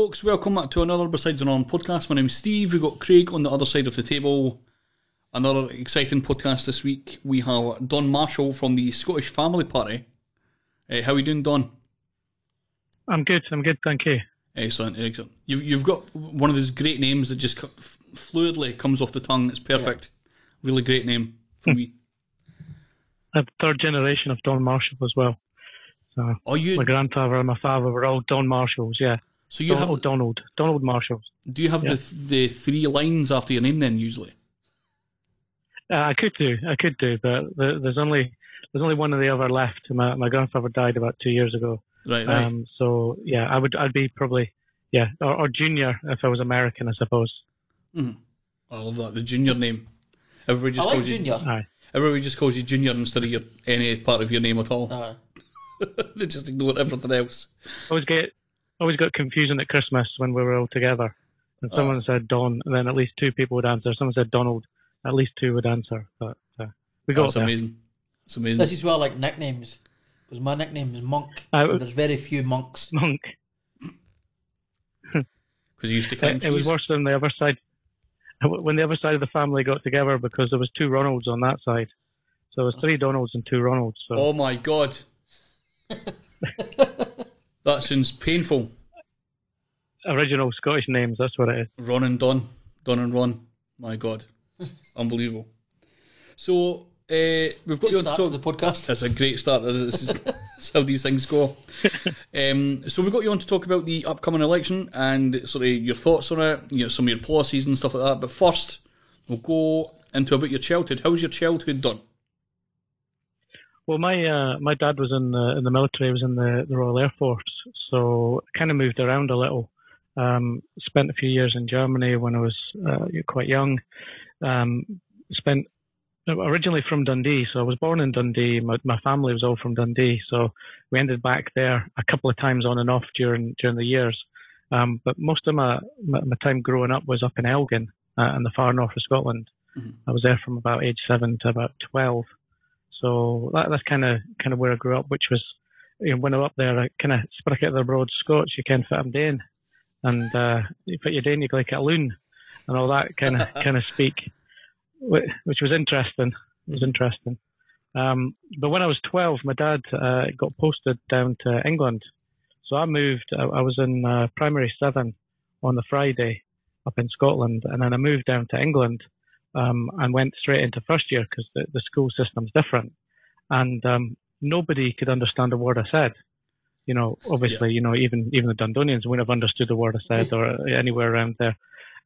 Right, folks, welcome back to another Besides the On podcast. My name's Steve. We've got Craig on the other side of the table. Another exciting podcast this week. We have Don Marshall from the Scottish Family Party. Uh, how are you doing, Don? I'm good. I'm good. Thank you. Excellent, excellent. You've, you've got one of those great names that just fluidly comes off the tongue. It's perfect. Yeah. Really great name for me. A third generation of Don Marshall as well. So oh, you... my grandfather and my father were all Don Marshalls. Yeah. So you Donald, have Donald Donald Marshalls. Do you have yeah. the the three lines after your name then usually? Uh, I could do, I could do, but there's only there's only one of the other left. My my grandfather died about two years ago. Right, right. Um, so yeah, I would I'd be probably yeah or, or junior if I was American, I suppose. Mm. I love that the junior name. Everybody just I like calls junior. you. Aye. Everybody just calls you junior instead of your any part of your name at all. Uh. they just ignore everything else. Always get always got confusing at Christmas when we were all together. And someone uh. said Don, and then at least two people would answer. Someone said Donald, at least two would answer. But uh, we got That's there. amazing. It's amazing. This is why I like nicknames because my nickname is Monk. Uh, there's very few monks. Monk. Because you used to climb it, it was worse than the other side. When the other side of the family got together because there was two Ronalds on that side. So there was three Donalds and two Ronalds. So. Oh my god. that sounds painful. Original Scottish names, that's what it is. Ron and Don. Don and Ron. My god. Unbelievable. So uh, we've got you on to talk to the podcast. That's a great start. This is, this how these things go. Um, so we've got you on to talk about the upcoming election and sort of your thoughts on it, you know, some of your policies and stuff like that. But first, we'll go into about your childhood. How was your childhood Don? Well, my uh, my dad was in the in the military. He was in the, the Royal Air Force, so kind of moved around a little. Um, spent a few years in Germany when I was uh, quite young. Um, spent originally from Dundee, so I was born in Dundee. My, my family was all from Dundee, so we ended back there a couple of times on and off during during the years. Um, but most of my, my, my time growing up was up in Elgin uh, in the far north of Scotland. Mm-hmm. I was there from about age seven to about twelve. So that, that's kind of kind of where I grew up, which was you know, when I was up there, I kind of spoke out the broad Scots. You can fit them down, and uh, you put your down, you go like a loon, and all that kind of kind of speak which was interesting. It was interesting. Um, but when I was 12, my dad uh, got posted down to England. So I moved, I, I was in uh, primary seven on the Friday up in Scotland, and then I moved down to England um, and went straight into first year because the, the school system's different. And um, nobody could understand a word I said. You know, obviously, yeah. you know, even even the Dundonians wouldn't have understood a word I said or anywhere around there,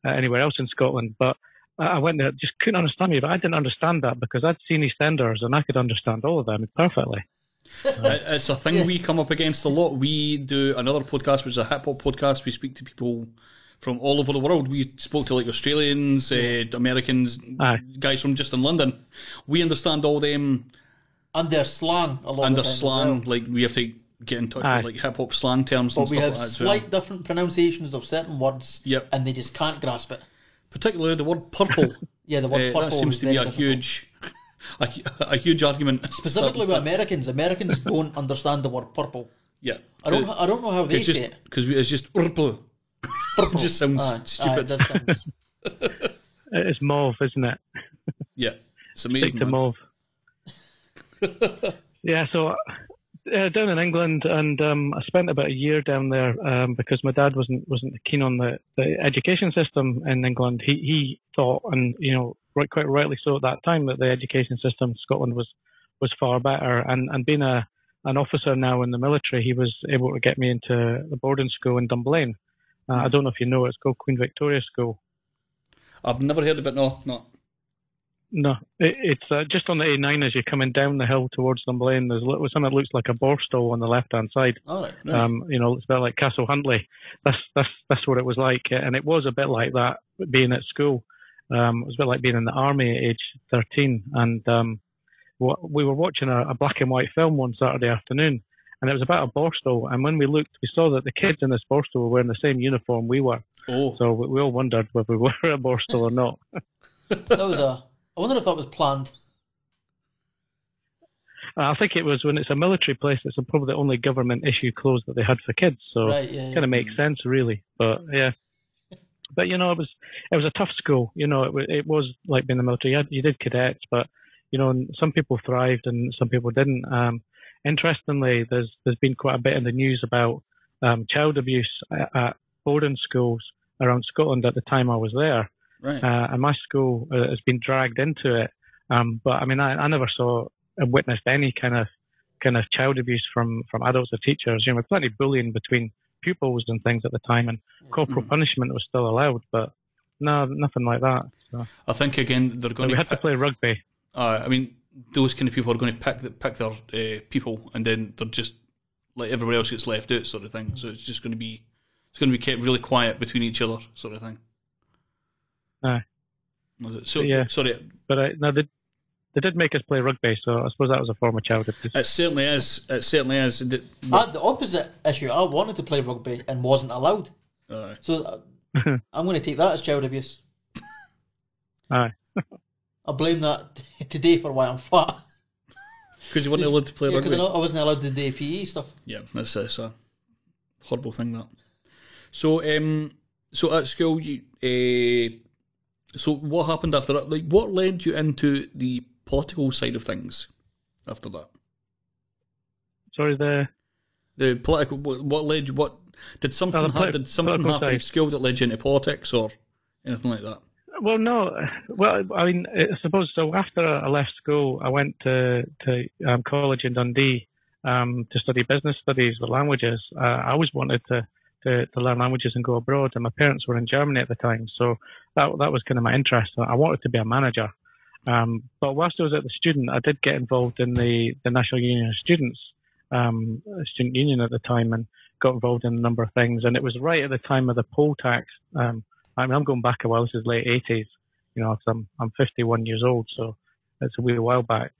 uh, anywhere else in Scotland. But I went there, just couldn't understand me, but I didn't understand that because I'd seen EastEnders and I could understand all of them perfectly. it's a thing yeah. we come up against a lot. We do another podcast, which is a hip hop podcast. We speak to people from all over the world. We spoke to like Australians, uh, Americans, Aye. guys from just in London. We understand all them and their slang a lot. And their slang, well. like we have to get in touch Aye. with like hip hop slang terms. But and we stuff have like slight well. different pronunciations of certain words. Yep. and they just can't grasp it particularly the word purple. yeah, the word uh, purple. That seems to be a difficult. huge, a, a, huge argument. Specifically with Americans, Americans don't understand the word purple. Yeah, I don't. I don't know how they say it because it's just purple. Purple just sounds aye, stupid. Aye, sounds... it's mauve, isn't it? Yeah, it's amazing. Stick to mauve. yeah, so uh, down in England, and um, I spent about a year down there um, because my dad wasn't wasn't keen on the, the education system in England. He he thought, and you know, right, quite rightly so at that time, that the education system in Scotland was was far better. And and being a an officer now in the military, he was able to get me into the boarding school in Dunblane. Uh, I don't know if you know, it's called Queen Victoria School. I've never heard of it. No, no. No, it, it's uh, just on the A9 as you're coming down the hill towards Dunblane. There's something that looks like a borstal on the left-hand side. All right. No. Um, you know, it's a bit like Castle Huntly. That's that's that's what it was like, and it was a bit like that being at school. Um, it was a bit like being in the army at age 13, and um, we were watching a, a black and white film one Saturday afternoon, and it was about a borstal. And when we looked, we saw that the kids in this borstal were wearing the same uniform we were. Oh. So we, we all wondered whether we were a borstal or not. that was a I wonder if that was planned. I think it was when it's a military place. It's probably the only government issue clothes that they had for kids. So right, yeah, kind of makes sense, really. But yeah, but you know, it was it was a tough school. You know, it, it was like being in the military. You, had, you did cadets, but you know, some people thrived and some people didn't. Um, interestingly, there's there's been quite a bit in the news about um, child abuse at, at boarding schools around Scotland at the time I was there. Right. Uh, and my school uh, has been dragged into it. Um, but I mean, I, I never saw and witnessed any kind of kind of child abuse from from adults or teachers. You know, plenty of bullying between pupils and things at the time, and corporal mm. punishment was still allowed, but no, nothing like that. So. I think again they're going. So we had to play rugby. Uh, I mean, those kind of people are going to pick the, pick their uh, people, and then they're just like everybody else gets left out, sort of thing. So it's just going to be it's going to be kept really quiet between each other, sort of thing. Aye. Was So yeah, sorry, but I, no, they, they did make us play rugby, so I suppose that was a form of child abuse. It certainly is. It certainly is. I had the opposite issue. I wanted to play rugby and wasn't allowed. Aye. So I'm going to take that as child abuse. Aye. I blame that today for why I'm fat. Because you weren't allowed to play yeah, rugby. because I wasn't allowed to do PE stuff. Yeah, that's, that's a horrible thing. That. So, um, so at school, you, uh, so what happened after that? Like, what led you into the political side of things after that? Sorry, the the political. What, what led you? What did something oh, happen? Did something happen at school that led you into politics or anything like that? Well, no. Well, I mean, I suppose so. After I left school, I went to to um, college in Dundee um, to study business studies, the languages. Uh, I always wanted to to, to learn languages and go abroad. And my parents were in Germany at the time, so that that was kind of my interest. I wanted to be a manager. Um, but whilst I was at the student, I did get involved in the, the National Union of Students, um, student union at the time, and got involved in a number of things. And it was right at the time of the poll tax. Um, I mean, I'm going back a while. This is late 80s, you know, I'm I'm 51 years old, so it's a wee while back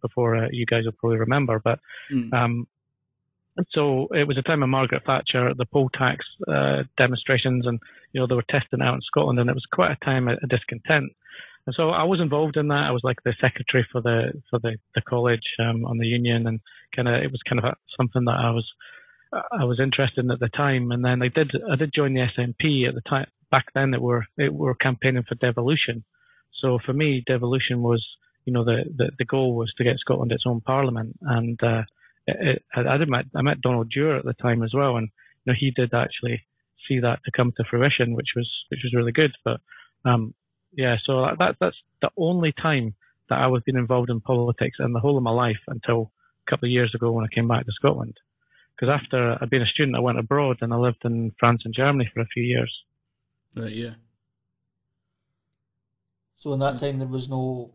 before uh, you guys will probably remember. But mm. um, so it was a time of Margaret Thatcher, the poll tax uh, demonstrations, and you know they were testing out in Scotland, and it was quite a time of discontent. And so I was involved in that. I was like the secretary for the for the, the college um, on the union, and kind of it was kind of something that I was I was interested in at the time. And then I did I did join the SNP at the time. Back then, that were were campaigning for devolution. So for me, devolution was you know the, the the goal was to get Scotland its own parliament, and uh, it, I, I, met, I met Donald Dewar at the time as well, and you know he did actually see that to come to fruition, which was which was really good. But um, yeah, so that that's the only time that I was being involved in politics in the whole of my life until a couple of years ago when I came back to Scotland. Because after I'd been a student, I went abroad and I lived in France and Germany for a few years. Right, yeah. So in that time there was no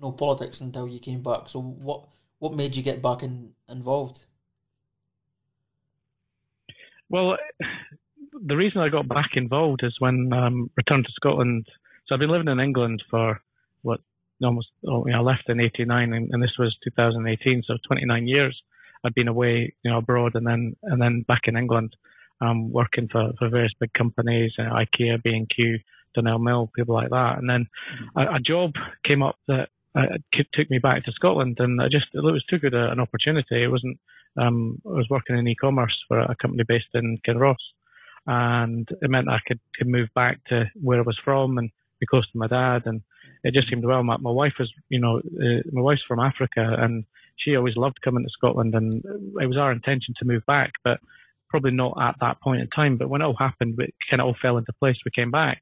no politics until you came back. So what what made you get back in, involved? Well, the reason I got back involved is when um, returned to Scotland. So I've been living in England for what almost oh, you know, I left in '89, and, and, this was 2018, so 29 years. I'd been away, you know, abroad, and then and then back in England, um, working for, for various big companies, uh, IKEA, B&Q, Dunelm Mill, people like that. And then a, a, job came up that uh, took me back to Scotland, and I just it was too good a, an opportunity. It wasn't. Um, I was working in e-commerce for a company based in Kinross, and it meant I could, could move back to where I was from and be close to my dad. And it just seemed well. My, my wife was, you know, uh, my wife's from Africa, and she always loved coming to Scotland, and it was our intention to move back, but probably not at that point in time. But when it all happened, it kind of all fell into place. We came back,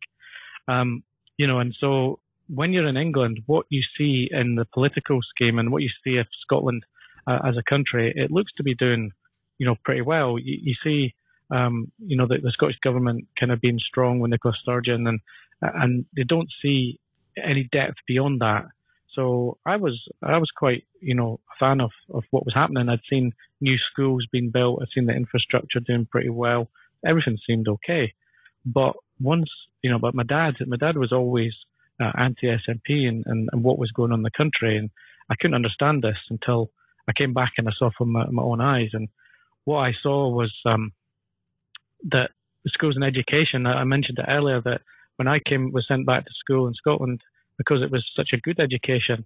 um, you know, and so when you're in England, what you see in the political scheme and what you see of Scotland uh, as a country, it looks to be doing, you know, pretty well. You, you see, um, you know, the, the, Scottish government kind of being strong with Nicola Sturgeon, and and they don't see any depth beyond that. So I was I was quite you know a fan of of what was happening. I'd seen new schools being built. I'd seen the infrastructure doing pretty well. Everything seemed okay, but once you know, but my dad my dad was always uh, anti-SNP and, and, and, what was going on in the country. And I couldn't understand this until I came back and I saw from my, my own eyes. And what I saw was um, that schools and education. I mentioned it earlier that when I came was sent back to school in Scotland because it was such a good education,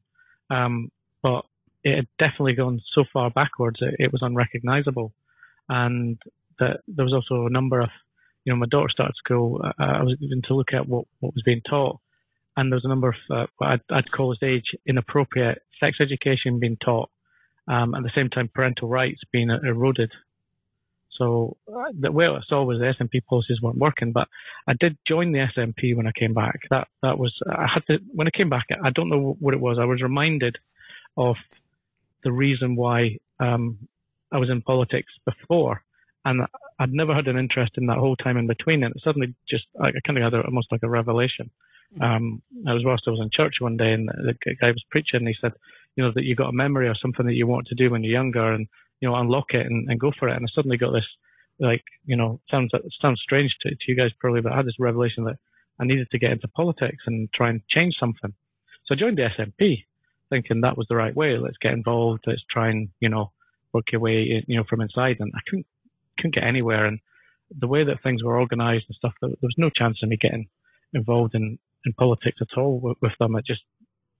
um, but it had definitely gone so far backwards it, it was unrecognizable, and that there was also a number of, you know, my daughter started school. I, I was even to look at what what was being taught, and there was a number of uh, what I'd, I'd call as age inappropriate sex education being taught, um, at the same time parental rights being eroded. So uh, the way I saw was the SNP policies weren't working, but I did join the SNP when I came back. That that was I had to when I came back. I don't know what it was. I was reminded of the reason why um, I was in politics before, and I'd never had an interest in that whole time in between. And it suddenly, just I kind of had a, almost like a revelation. Mm-hmm. Um, I was whilst I was in church one day, and the guy was preaching, and he said, you know, that you've got a memory or something that you want to do when you're younger, and you know, unlock it and, and go for it. And I suddenly got this, like, you know, sounds sounds strange to, to you guys probably, but I had this revelation that I needed to get into politics and try and change something. So I joined the SNP, thinking that was the right way. Let's get involved. Let's try and you know work your way, you know, from inside. And I couldn't couldn't get anywhere. And the way that things were organised and stuff, there, was no chance of me getting involved in in politics at all with, with them. It just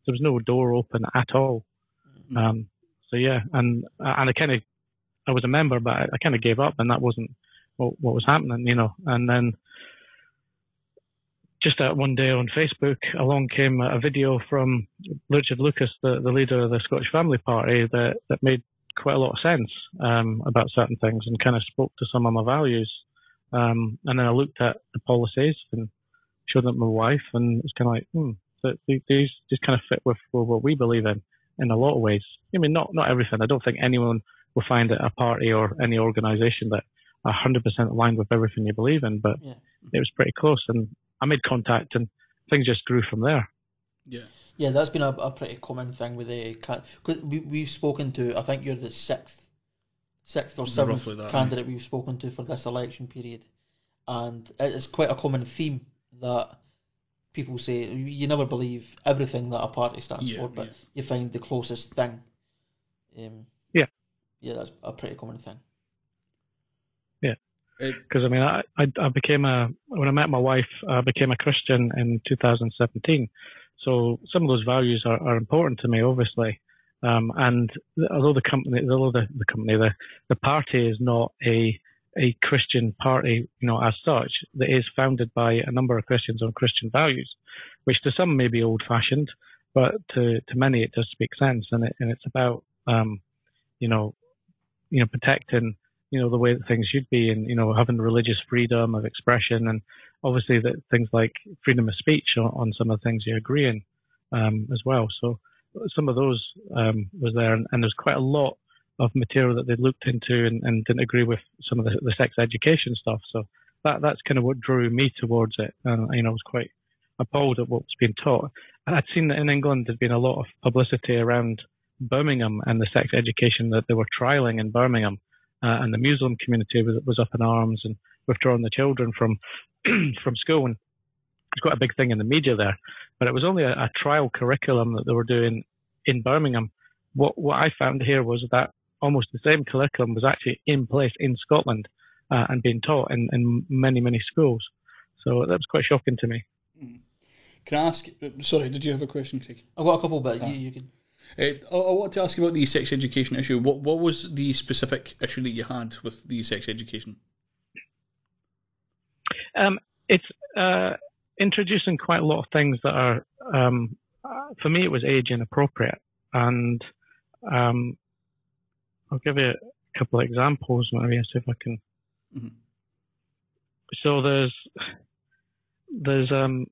there was no door open at all. Mm-hmm. Um, so yeah, and and I kind of I was a member, but I, I kind of gave up, and that wasn't what, what was happening, you know. And then just that one day on Facebook, along came a video from Richard Lucas, the, the leader of the Scottish Family Party, that, that made quite a lot of sense um, about certain things and kind of spoke to some of my values. Um, and then I looked at the policies and showed them to my wife, and it's kind of like, hmm, these just kind of fit with, with what we believe in in a lot of ways. I mean, not not everything. I don't think anyone will find a party or any organisation that are 100% aligned with everything you believe in, but yeah. it was pretty close. And I made contact, and things just grew from there. Yeah, yeah, that's been a, a pretty common thing with the because we we've spoken to. I think you're the sixth, sixth or seventh that, candidate we've spoken to for this election period, and it's quite a common theme that people say you never believe everything that a party stands yeah, for, but yeah. you find the closest thing. Um, yeah, yeah, that's a pretty common thing. Yeah, because I mean, I, I, I became a when I met my wife, I became a Christian in 2017. So some of those values are, are important to me, obviously. Um, and although the company, although the, the company, the, the party is not a a Christian party, you know, as such, that is founded by a number of Christians on Christian values, which to some may be old-fashioned, but to, to many it does speak sense, and it, and it's about, um, you know, you know, protecting, you know, the way that things should be, and you know, having religious freedom of expression, and obviously that things like freedom of speech on, on some of the things you agree in, um, as well. So some of those um, was there, and, and there's quite a lot of material that they looked into and, and didn't agree with some of the, the, sex education stuff. So that that's kind of what drew me towards it. And you know, I was quite appalled at what was being taught. I'd seen that in England there'd been a lot of publicity around Birmingham and the sex education that they were trialing in Birmingham, uh, and the Muslim community was, was up in arms and withdrawing the children from from school. And it's quite a big thing in the media there. But it was only a, a trial curriculum that they were doing in Birmingham. What what I found here was that almost the same curriculum was actually in place in Scotland uh, and being taught in, in many, many schools. So that was quite shocking to me. Hmm. Can I ask? Sorry, did you have a question, Craig? I've got a couple, but ah. you, you can. Uh, I, I want to ask you about the sex education issue. What what was the specific issue that you had with the sex education? Um, it's uh, introducing quite a lot of things that are, um, uh, for me, it was age inappropriate, and um, I'll give you a couple of examples. Maybe see if I can. Mm-hmm. So there's there's um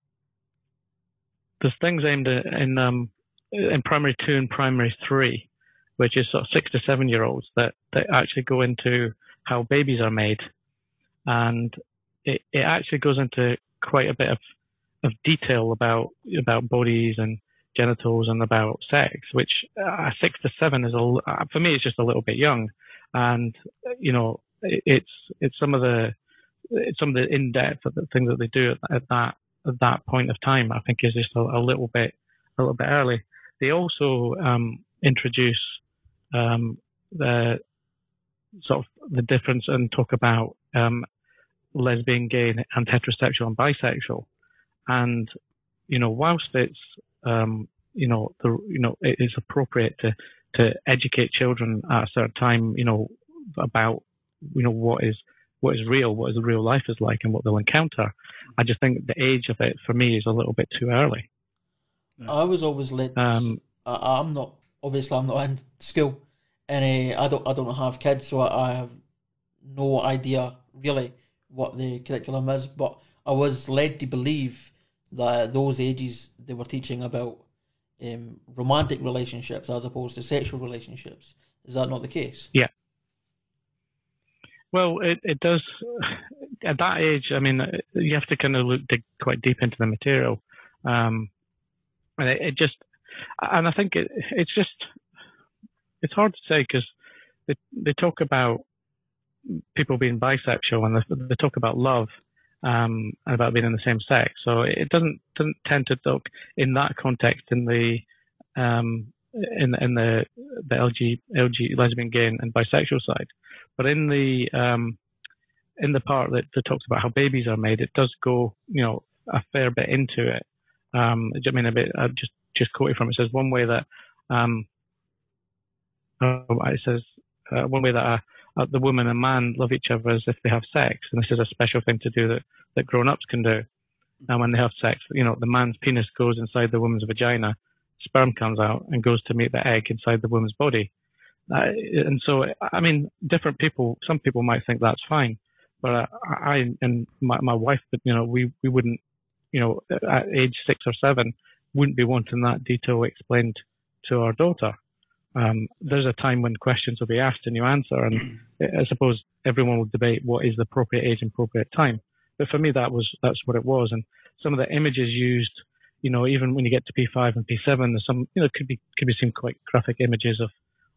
there's things aimed at, in um in primary two and primary three, which is sort of six to seven year olds that that actually go into how babies are made, and it, it actually goes into quite a bit of of detail about about bodies and genitals and about sex, which uh, six to seven is a uh, for me it's just a little bit young, and you know it's it's some of the some of the in depth of the things that they do at, at, that at that point of time. I think is just a, a little bit a little bit early. They also um, introduce um, the sort of the difference and talk about um, lesbian, gay, and heterosexual and bisexual. And you know, whilst it's um, you know, the, you know, it is appropriate to to educate children at a certain time, you know, about you know what is what is real, what is real life is like, and what they'll encounter. I just think the age of it for me is a little bit too early. I was always led. Um, I, am not obviously I'm not in school, and uh, I don't I don't have kids, so I, I have no idea really what the curriculum is. But I was led to believe that at those ages they were teaching about um, romantic relationships as opposed to sexual relationships. Is that not the case? Yeah. Well, it, it does. At that age, I mean, you have to kind of look dig quite deep into the material, um, and it, it, just, and I think it, it's just, it's hard to say because they they talk about people being bisexual and they, they talk about love, um, and about being in the same sex. So it doesn't doesn't tend to talk in that context in the um, in in the the LG LG lesbian, gay, and bisexual side. But in the um, in the part that, that talks about how babies are made, it does go you know a fair bit into it. Um, I mean, a bit. I just just quote it from it. says one way that um, oh, it says uh, one way that a, uh, the woman and man love each other as if they have sex, and this is a special thing to do that that grown-ups can do. And when they have sex, you know, the man's penis goes inside the woman's vagina, sperm comes out and goes to meet the egg inside the woman's body. Uh, and so, I mean, different people. Some people might think that's fine, but uh, I and my my wife, you know, we we wouldn't, you know, at age six or seven, wouldn't be wanting that detail explained to our daughter. Um, there's a time when questions will be asked and you answer, and I suppose everyone will debate what is the appropriate age and appropriate time. But for me, that was that's what it was, and some of the images used, you know, even when you get to P5 and P7, there's some, you know, could be could be some quite graphic images of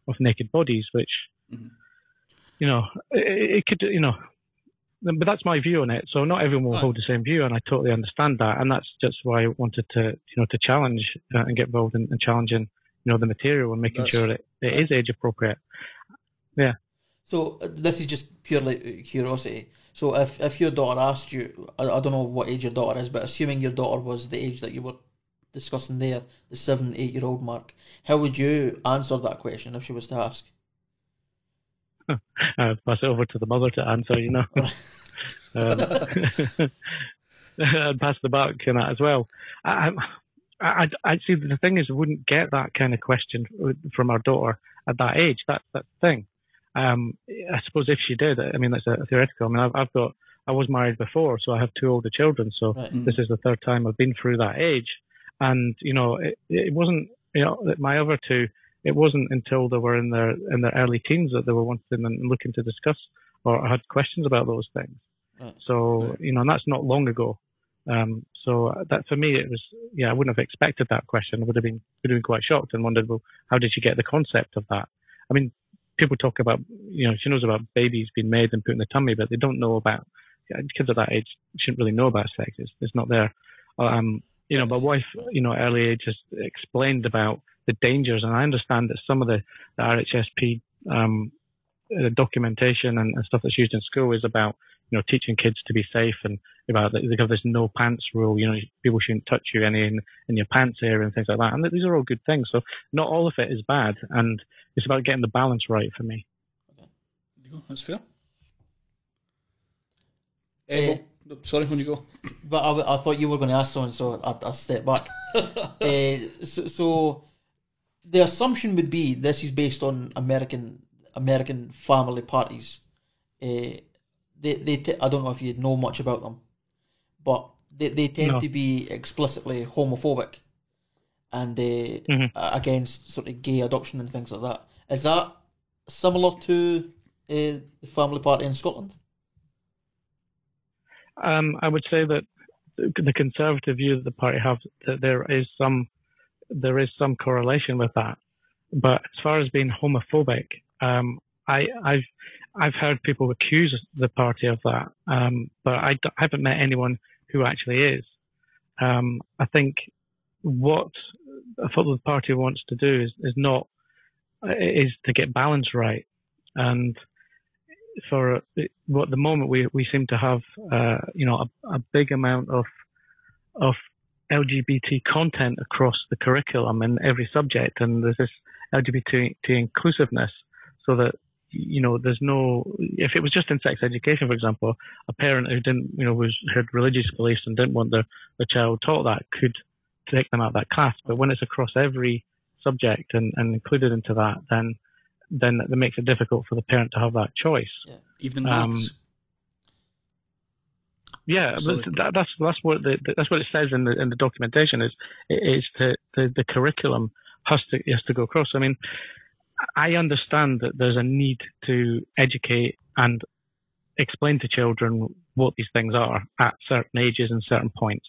of naked bodies, which, mm-hmm. you know, it, it, could, you know, but that's my view on it. So not everyone will right. hold the same view, and I totally understand that, and that's just why I wanted to, you know, to challenge uh, and get involved in, in challenging you know the material and making That's, sure that it is age appropriate. Yeah. So uh, this is just purely uh, curiosity. So if if your daughter asked you, I, I don't know what age your daughter is, but assuming your daughter was the age that you were discussing there, the seven, eight year old mark, how would you answer that question if she was to ask? I'd pass it over to the mother to answer, you know. um, I'd pass the buck in that as well. I, I, I see the thing is, we wouldn't get that kind of question from our daughter at that age. That's that thing. Um, I suppose if she did, I mean, that's a, theoretical. I mean, I've, I've, got, I was married before, so I have two older children. So right. this is the third time I've been through that age. And, you know, it, it wasn't, you know, my other two, it wasn't until they were in their, in their early teens that they were wanting and looking to discuss or had questions about those things. So, right. you know, and that's not long ago. Um, so that for me, it was yeah, I wouldn't have expected that question. I would have been would have been quite shocked and wondered, well, how did she get the concept of that? I mean, people talk about you know she knows about babies being made and put in the tummy, but they don't know about kids at that age shouldn't really know about sex. It's, it's not there. Um, you know, my wife, you know, early age has explained about the dangers, and I understand that some of the, the RHSP um, uh, documentation and, and, stuff that's used in school is about you know, teaching kids to be safe and about they have this no pants rule. You know, people shouldn't touch you any in, in your pants area and things like that. And these are all good things. So not all of it is bad, and it's about getting the balance right for me. Okay. That's fair. Uh, sorry, when you go. But I, I thought you were going to ask someone, so I, I stepped back. uh, so, so the assumption would be this is based on American American family parties. Uh, they they t- I don't know if you know much about them, but they they tend no. to be explicitly homophobic and uh, mm-hmm. against sort of gay adoption and things like that. Is that similar to uh, the family party in Scotland? Um, I would say that the conservative view that the party have that there is some there is some correlation with that. But as far as being homophobic, um, I, I've I've heard people accuse the party of that, um, but I, I, haven't met anyone who actually is. Um, I think what I thought the party wants to do is, is not is to get balance right, and for what the moment we we seem to have, uh, you know, a, a big amount of of LGBT content across the curriculum in every subject, and there's this LGBT inclusiveness, so that you know there's no if it was just in sex education, for example, a parent who didn't you know was had religious beliefs and didn't want their, their child taught that could take them out of that class. But when it's across every subject and, and included into that, then then that makes it difficult for the parent to have that choice. Yeah. Even maths. Um, yeah, that, that's that's what the, that's what it says in the in the documentation is is the, the, the curriculum has to has to go across. I mean, I understand that there's a need to educate and explain to children what these things are at certain ages and certain points.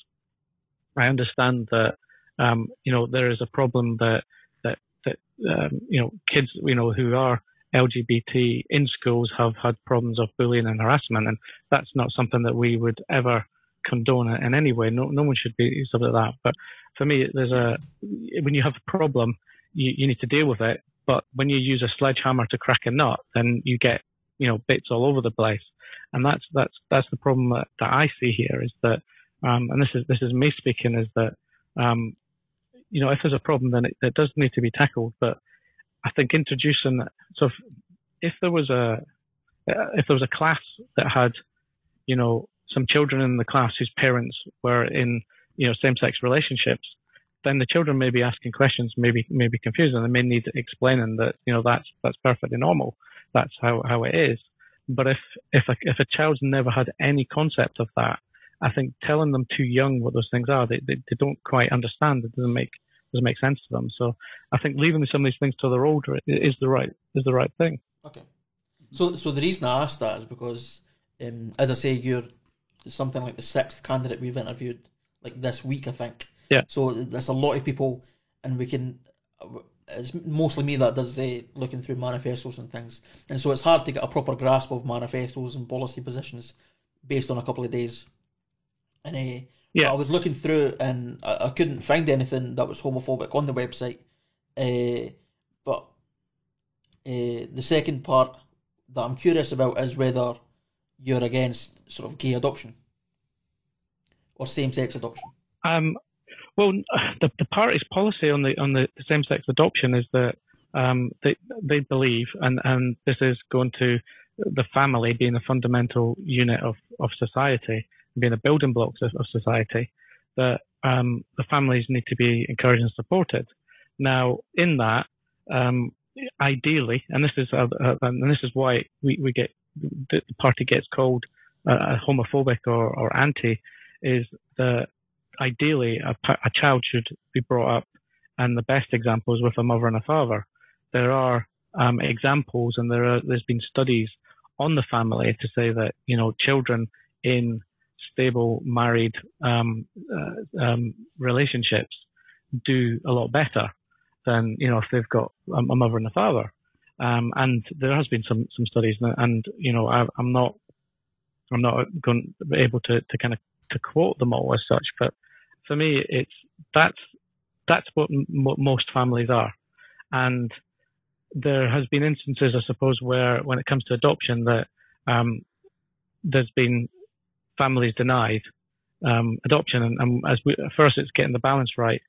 I understand that um, you know there is a problem that that that um, you know kids you know who are LGBT in schools have had problems of bullying and harassment, and that's not something that we would ever condone in any way. No, no one should be stuff like that. But for me, there's a when you have a problem, you, you need to deal with it. But when you use a sledgehammer to crack a nut, then you get you know bits all over the place, and that's that's that's the problem that, that I see here is that, um, and this is this is me speaking, is that um, you know if there's a problem, then it, it does need to be tackled, but I think introducing so if, if there was a uh, if there was a class that had you know some children in the class whose parents were in you know same sex relationships, then the children may be asking questions, maybe maybe confused, and they may need explaining that you know that's that's perfectly normal. That's how how it is. But if if a, if a child's never had any concept of that, I think telling them too young what those things are, they, they, they don't quite understand. It doesn't make doesn't make sense to them. So I think leaving some of these things till they're older is the right is the right thing. Okay. So so the reason I asked that is because, um, as I say, you're something like the sixth candidate we've interviewed like this week, I think. Yeah. So there's a lot of people, and we can. It's mostly me that does the looking through manifestos and things, and so it's hard to get a proper grasp of manifestos and policy positions based on a couple of days. And uh, yeah. I was looking through and I, I, couldn't find anything that was homophobic on the website. Uh, but uh, the second part that I'm curious about is whether you're against sort of gay adoption or same-sex adoption. Um, well, the, the party's policy on the on the, same-sex adoption is that um, they they believe, and and this is going to the family being the fundamental unit of of society being the building blocks of, of society, that um, the families need to be encouraged and supported. Now, in that, um, ideally, and this is uh, uh, and this is why we, we get the party gets called uh, homophobic or, or anti, is that ideally a, a child should be brought up, and the best example is with a mother and a father. There are um, examples, and there are there's been studies on the family to say that you know children in stable married um, uh, um, relationships do a lot better than you know if they've got a, mother and a father. Um, and there has been some some studies, and you know I, am not I'm not going able to, to kind of to quote them all as such, but for me it's that's that's what m- most families are, and there has been instances, I suppose, where when it comes to adoption that um, there's been families denied um, adoption, and, and as we, first it's getting the balance right.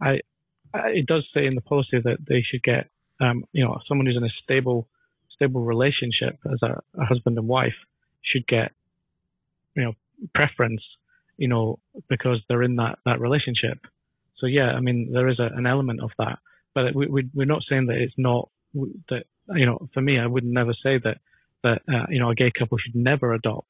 I, I, it does say in the policy that they should get, um, you know, someone who's in a stable, stable relationship as a, a husband and wife should get, you know, preference, you know, because they're in that that relationship. So yeah, I mean, there is a, an element of that, but we, we, we're not saying that it's not that you know. For me, I would never say that that uh, you know a gay couple should never adopt.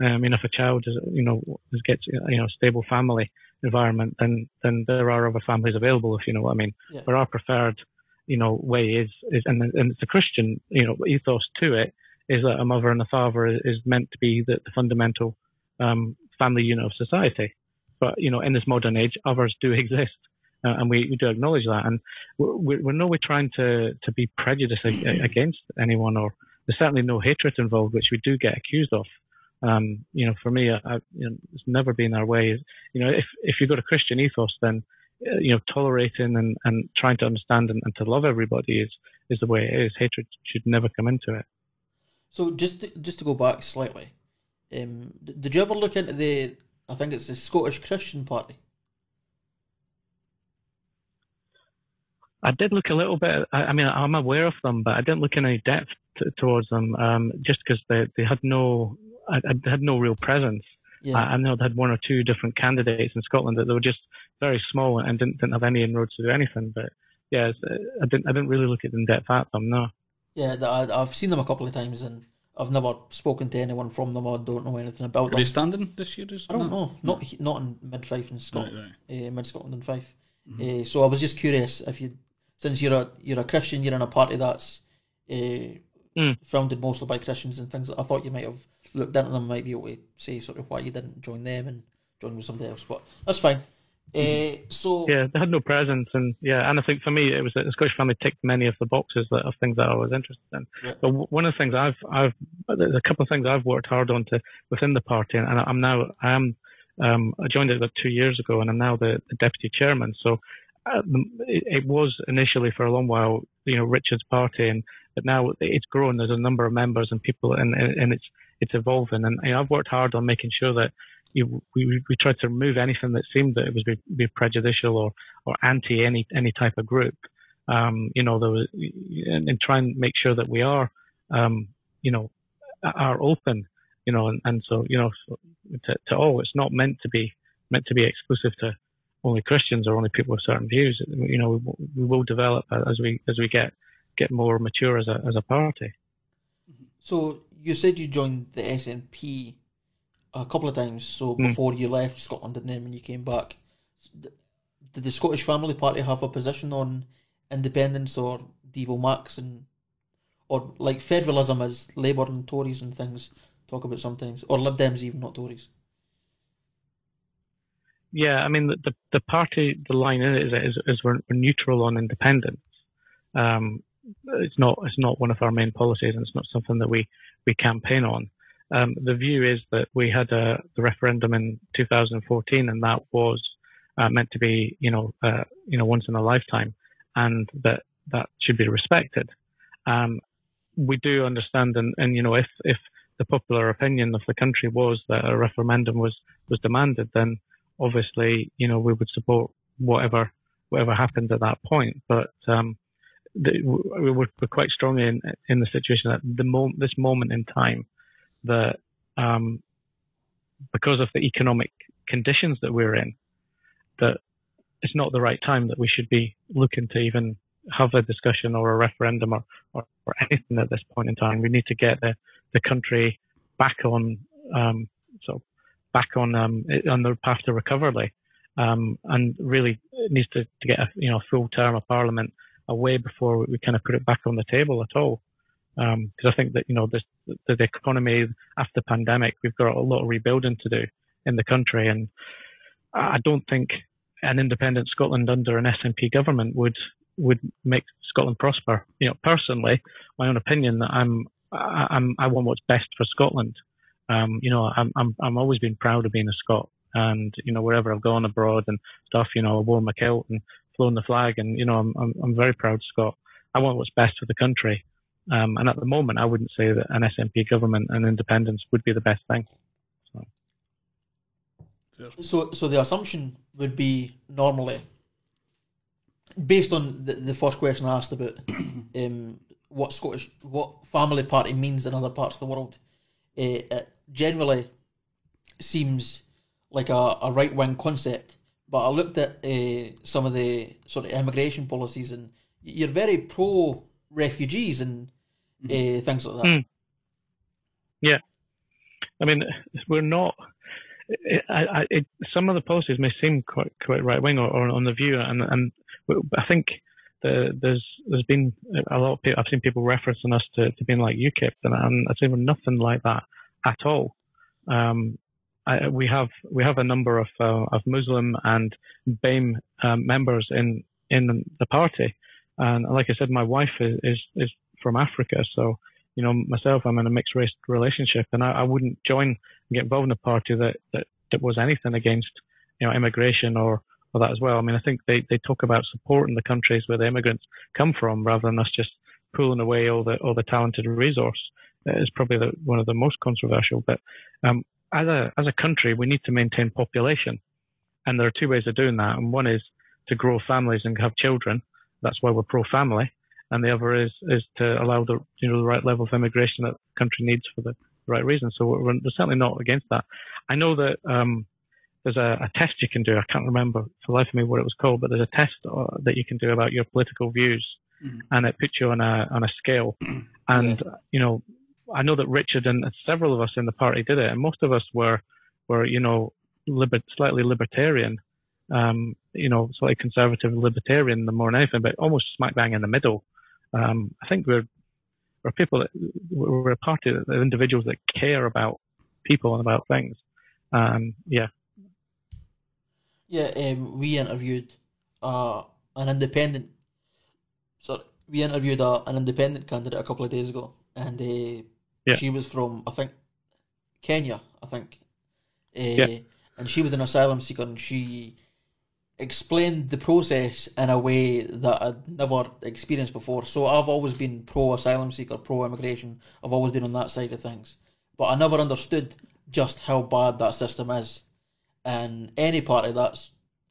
I mean, if a child is, you know, gets, you know, stable family environment, then then there are other families available, if you know what I mean. Yeah. But our preferred, you know, way is is and, and it's a Christian, you know, ethos to it is that a mother and a father is, meant to be the, the fundamental um, family unit of society. But you know, in this modern age, others do exist, uh, and we, we do acknowledge that. And we're, we're no way trying to to be prejudiced against anyone, or there's certainly no hatred involved, which we do get accused of. Um, you know, for me, I, you know, it's never been our way. You know, if if you've got a Christian ethos, then uh, you know, tolerating and, and trying to understand and, and, to love everybody is is the way it is. Hatred should never come into it. So just to, just to go back slightly, um, did you ever look into the? I think it's the Scottish Christian Party. I did look a little bit. I, I mean, I'm aware of them, but I didn't look in any depth t- towards them, um, just because they they had no, I, I had no real presence. Yeah. I, I know they had one or two different candidates in Scotland that they were just very small and didn't didn't have any inroads to do anything. But yeah, I didn't I didn't really look at in depth at them. No. Yeah, I, I've seen them a couple of times and I've never spoken to anyone from them. I don't know anything about Are them. Are they standing this year? I don't know. Not not in mid Fife in Scotland. Right, right. Uh, mid Scotland and Fife. Mm-hmm. Uh, so I was just curious if you, since you're a you're a Christian, you're in a party that's uh, mm. founded mostly by Christians and things. I thought you might have looked into them, might be able to say sort of why you didn't join them and join with somebody else. But that's fine. Uh, so yeah, they had no presence, and yeah, and I think for me it was the Scottish family ticked many of the boxes that, of things that I was interested in. Yeah. But one of the things I've I've there's a couple of things I've worked hard on to within the party, and I'm now I am um, I joined it about two years ago, and I'm now the, the deputy chairman. So uh, it, it, was initially for a long while, you know, Richard's party, and but now it's grown. There's a number of members and people, and and it's it's evolving. And you know, I've worked hard on making sure that you, we we to remove anything that seemed that it was be, be prejudicial or or anti any any type of group. Um, you know, there was, and, and, try and make sure that we are, um, you know, are open. You know, and, and so you know, to, to all, it's not meant to be meant to be exclusive to only Christians or only people with certain views. You know, we, we will develop as we as we get get more mature as a as a party. So you said you joined the SNP a couple of times. So mm. before you left Scotland and then when you came back, did the Scottish Family Party have a position on independence or Devo Max and or like federalism as Labour and Tories and things talk about sometimes, or Lib Dems even not Tories? Yeah, I mean the the, the party the line in it is, is, is we're, neutral on independence. Um, it's not it's not one of our main policies, and it's not something that we we campaign on. Um, the view is that we had a, the referendum in 2014, and that was uh, meant to be, you know, uh, you know, once in a lifetime, and that that should be respected. Um, we do understand, and, and you know, if if the popular opinion of the country was that a referendum was was demanded, then obviously, you know, we would support whatever whatever happened at that point. But um, the, We are quite strongly in in the situation that the mo- this moment in time that um, because of the economic conditions that we're in, that it's not the right time that we should be looking to even have a discussion or a referendum or, or, or anything at this point in time. We need to get the, the country back on um, so back on um, on the path to recovery, um, and really needs to, to get a you know full term of parliament away before we kind of put it back on the table at all because um, I think that you know the, the economy after pandemic, we've got a lot of rebuilding to do in the country, and I don't think an independent Scotland under an SNP government would would make Scotland prosper. You know, personally, my own opinion that I'm I'm I want what's best for Scotland. Um, you know, I'm I'm I'm always been proud of being a Scot, and you know wherever I've gone abroad and stuff, you know, I wore my kilt and flown the flag, and you know I'm I'm, I'm very proud Scot. I want what's best for the country. Um, and at the moment, I wouldn't say that an SNP government and independence would be the best thing. So, so, so the assumption would be normally, based on the, the first question I asked about um, what Scottish, what family party means in other parts of the world, uh, it generally seems like a, a right wing concept. But I looked at uh, some of the sort of immigration policies, and you're very pro refugees and uh, things like that. Mm. Yeah, I mean, we're not. I, I, it, some of the policies may seem quite quite right wing or, or, on the view, and and I think the, there's there's been a lot of people. I've seen people referencing us to, to being like UKIP, and, and I've seen nothing like that at all. Um, We have we have a number of uh, of Muslim and BAME um, members in in the party, and like I said, my wife is is, is from Africa. So, you know, myself, I'm in a mixed race relationship, and I, I wouldn't join and get involved in a party that, that, that was anything against, you know, immigration or, or that as well. I mean, I think they, they talk about supporting the countries where the immigrants come from rather than us just pulling away all the all the talented resource. Is probably the, one of the most controversial. But um, as a as a country, we need to maintain population, and there are two ways of doing that. And one is to grow families and have children, that's why we're pro-family, and the other is is to allow the you know the right level of immigration that the country needs for the right reasons. So we're, we're certainly not against that. I know that um, there's a, a, test you can do. I can't remember for the life of me what it was called, but there's a test uh, that you can do about your political views, mm-hmm. and it puts you on a on a scale. And yeah. you know, I know that Richard and several of us in the party did it, and most of us were were you know liber- slightly libertarian, um, you know, slightly conservative libertarian the more than anything, but almost smack bang in the middle. Um, I think we're we're people that we're a party of individuals that care about people and about things. Um, yeah. Yeah, um, we interviewed uh, an independent. Sorry, we interviewed uh, an independent candidate a couple of days ago, and uh, yeah. she was from I think Kenya, I think. Uh, yeah. And she was an asylum seeker, and she explained the process in a way that I'd never experienced before. So I've always been pro asylum seeker, pro immigration. I've always been on that side of things. But I never understood just how bad that system is. And any party that's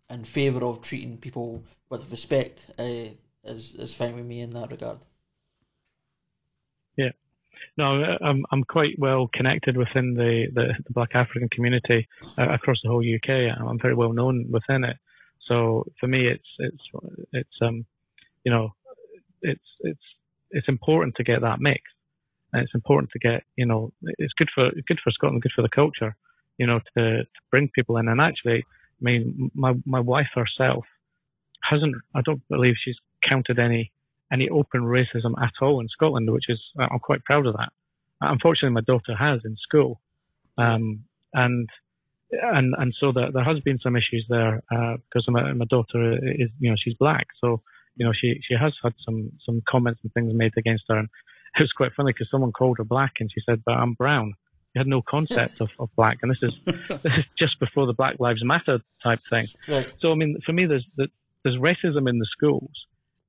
in favour of treating people with respect uh, is, is fine with me in that regard. Yeah. No, I'm I'm quite well connected within the, the, the Black African community uh, across the whole UK. I'm very well known within it. So for me, it's it's it's um, you know, it's it's it's important to get that mix, and it's important to get you know, it's good for good for Scotland, good for the culture, you know, to to bring people in. And actually, I mean, my my wife herself hasn't, I don't believe she's counted any any open racism at all in Scotland, which is I'm quite proud of that. Unfortunately, my daughter has in school, um, and and and so there, there has been some issues there uh, because my, my daughter is you know she's black, so you know she she has had some some comments and things made against her, and it was quite funny because someone called her black and she said, "But I'm brown." She had no concept of, of black, and this is this is just before the Black Lives Matter type thing. Right. So I mean, for me, there's there's racism in the schools,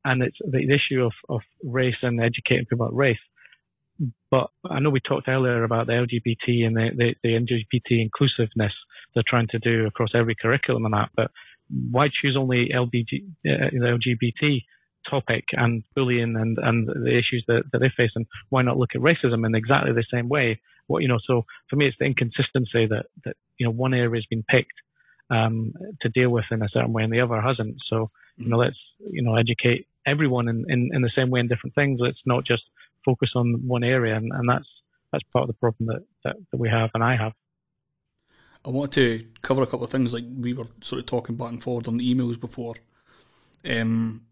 and it's the issue of of race and educating people about race but I know we talked earlier about the LGBT and the, the, the LGBT inclusiveness they're trying to do across every curriculum and that, but why choose only LBG, uh, the LGBT topic and bullying and, and the issues that, that they face and why not look at racism in exactly the same way? What, you know, so for me, it's the inconsistency that, that, you know, one area has been picked, um, to deal with in a certain way and the other hasn't. So, you know, let's, you know, educate everyone in, in, in the same way in different things. Let's not just focus on one area, and, and that's that's part of the problem that, that, that we have and I have. I want to cover a couple of things like we were sort of talking back and forward on the emails before. Um,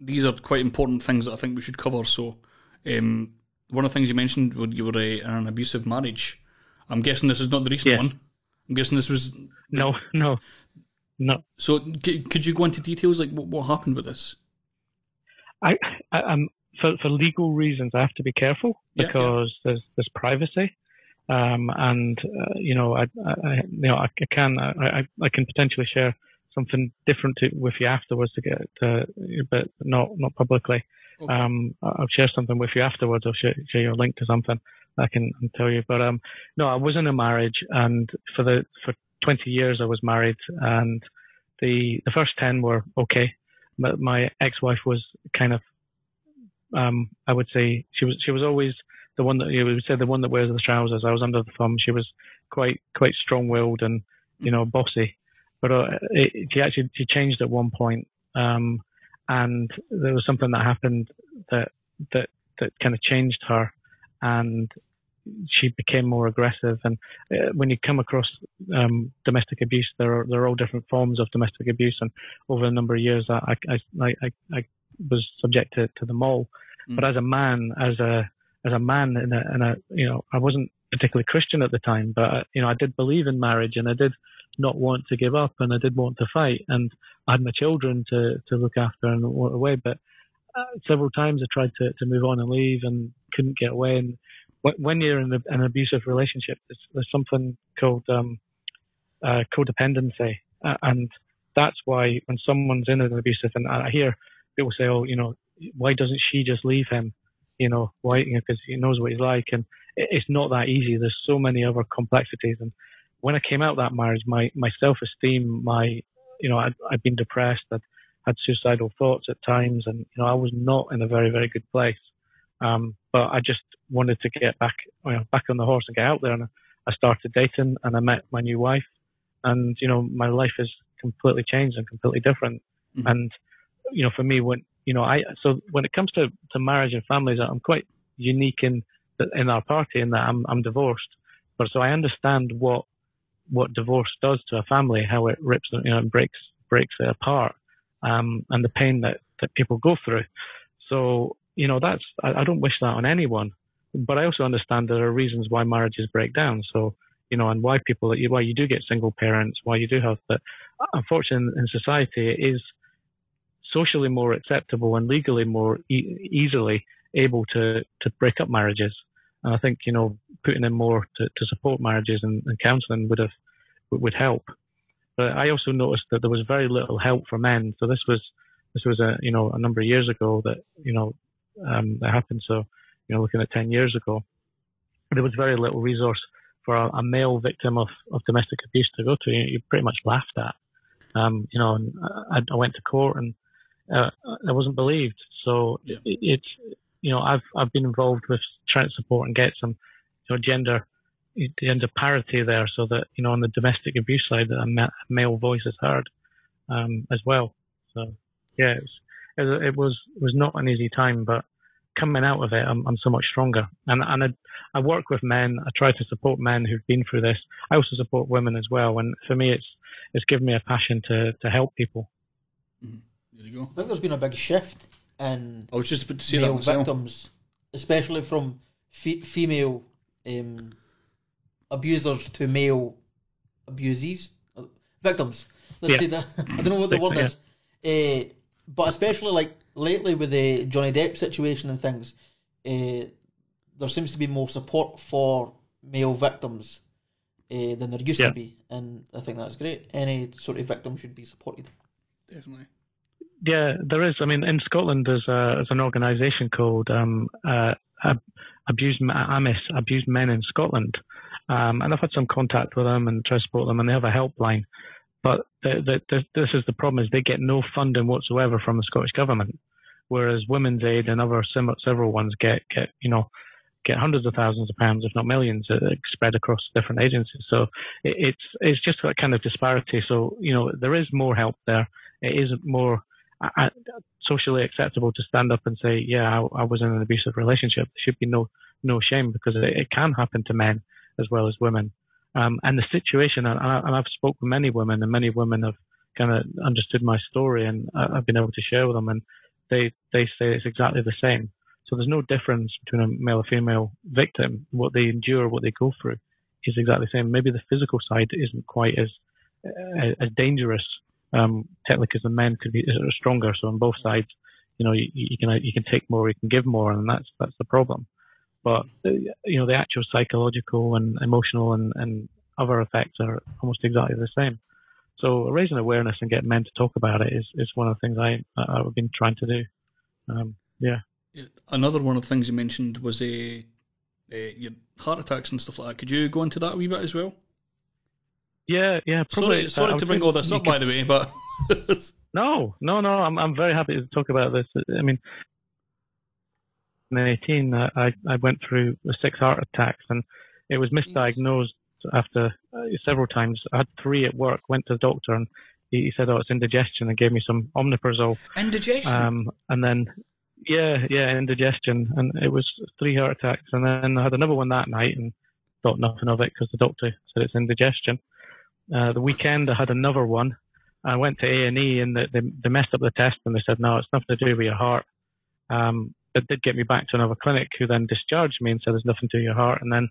these are quite important things that I think we should cover. So, um, one of the things you mentioned when you were in an abusive marriage. I'm guessing this is not the recent yeah. one. I'm guessing this was no, no, no. So, c- could you go into details like what, what happened with this? I, I, am for, for legal reasons, I have to be careful because yeah, yeah. there's there's privacy, um, and uh, you know, I, I, you know, I, I can I, I can potentially share something different to, with you afterwards to get, to, but not not publicly. Okay. Um, I'll share something with you afterwards. I'll share, share your link to something I can tell you. But um, no, I was in a marriage, and for the for 20 years I was married, and the the first 10 were okay. But my ex-wife was kind of um, I would say she was she was always the one that you would say the one that wears the trousers. I was under the thumb. She was quite quite strong willed and you know bossy, but uh, it, she actually she changed at one point, um, and there was something that happened that that that kind of changed her, and she became more aggressive. And uh, when you come across um, domestic abuse, there are there are all different forms of domestic abuse, and over a number of years, I I I, I, I was subject to, to them all. Mm. But as a man, as a as a man, in a, in a you know, I wasn't particularly Christian at the time, but you know, I did believe in marriage, and I did not want to give up, and I did want to fight, and I had my children to to look after and walk away. But uh, several times I tried to to move on and leave, and couldn't get away. And when you're in an abusive relationship, there's, there's something called um, uh, codependency, uh, and that's why when someone's in an abusive, and I hear people say, "Oh, you know, why doesn't she just leave him? You know, why? Because you know, he knows what he's like." And it's not that easy. There's so many other complexities. And when I came out of that marriage, my my self esteem, my you know, I'd, I'd been depressed. I'd had suicidal thoughts at times, and you know I was not in a very very good place. Um, but I just wanted to get back you know, back on the horse and get out there, and I started dating, and I met my new wife, and you know my life has completely changed and completely different. Mm-hmm. And you know for me when you know I so when it comes to to marriage and families, I'm quite unique in in our party in that I'm I'm divorced, but so I understand what what divorce does to a family, how it rips you know and breaks breaks it apart, um, and the pain that that people go through. So you know that's I, I don't wish that on anyone, but I also understand there are reasons why marriages break down. So you know, and why people why you do get single parents, why you do have that. Uh, unfortunately, in society, it is socially more acceptable and legally more e- easily able to to break up marriages. And I think you know putting in more to, to support marriages and, and counselling would have would help. But I also noticed that there was very little help for men. So this was this was a you know a number of years ago that you know um, that happened. So you know looking at ten years ago, there was very little resource for a, a male victim of, of domestic abuse to go to. You, you pretty much laughed at. Um, you know, and I, I went to court and uh, I wasn't believed. So yeah. it, it's you know, I've I've been involved with trying to support and get some, you know, gender gender parity there, so that you know, on the domestic abuse side, that a male voice is heard um, as well. So yeah, it was, it was it was not an easy time, but coming out of it, I'm, I'm so much stronger. And and I, I work with men. I try to support men who've been through this. I also support women as well. And for me, it's it's given me a passion to to help people. Mm-hmm. There you go. I think there's been a big shift in I was just about to say male that victims, especially from fe- female um, abusers to male abusees, uh, victims. Let's yeah. say that. I don't know what the word is, uh, but especially like lately with the Johnny Depp situation and things, uh, there seems to be more support for male victims uh, than there used yeah. to be, and I think that's great. Any sort of victim should be supported. Definitely. Yeah, there is. I mean, in Scotland, there's, a, there's an organisation called um, uh, Abused AMIS, Abused Men in Scotland, um, and I've had some contact with them and try to support them, and they have a helpline. But the, the, the, this is the problem: is they get no funding whatsoever from the Scottish government, whereas Women's Aid and other several ones get get you know get hundreds of thousands of pounds, if not millions, uh, spread across different agencies. So it, it's it's just that kind of disparity. So you know there is more help there. It is more uh, socially acceptable to stand up and say, yeah, I, I, was in an abusive relationship. There should be no no shame because it, it can happen to men as well as women. Um, and the situation, and, I, have spoken with many women, and many women have kind of understood my story, and I've been able to share with them, and they they say it's exactly the same. So there's no difference between a male or female victim. What they endure, what they go through, is exactly the same. Maybe the physical side isn't quite as as dangerous um, technically, because the men could be stronger. So on both sides, you know, you, you, can you can take more, you can give more, and that's that's the problem. But uh, you know, the actual psychological and emotional and, and other effects are almost exactly the same. So raising awareness and getting men to talk about it is, is one of the things I I've been trying to do. Um, yeah. Another one of the things you mentioned was a, a your heart attacks and stuff like that. Could you go into that a wee bit as well? Yeah, yeah. Probably, sorry, sorry to bring all this up, can... by the way, but no, no, no. I'm I'm very happy to talk about this. I mean, in 18, uh, I I went through six heart attacks, and it was misdiagnosed after uh, several times. I had three at work. Went to the doctor, and he, he said, "Oh, it's indigestion," and gave me some omeprazole. Indigestion. Um, and then yeah, yeah, indigestion, and it was three heart attacks, and then I had another one that night, and thought nothing of it because the doctor said it's indigestion. Uh, the weekend I had another one. I went to A and E and they, they messed up the test and they said no, it's nothing to do with your heart. Um, it did get me back to another clinic who then discharged me and said there's nothing to your heart. And then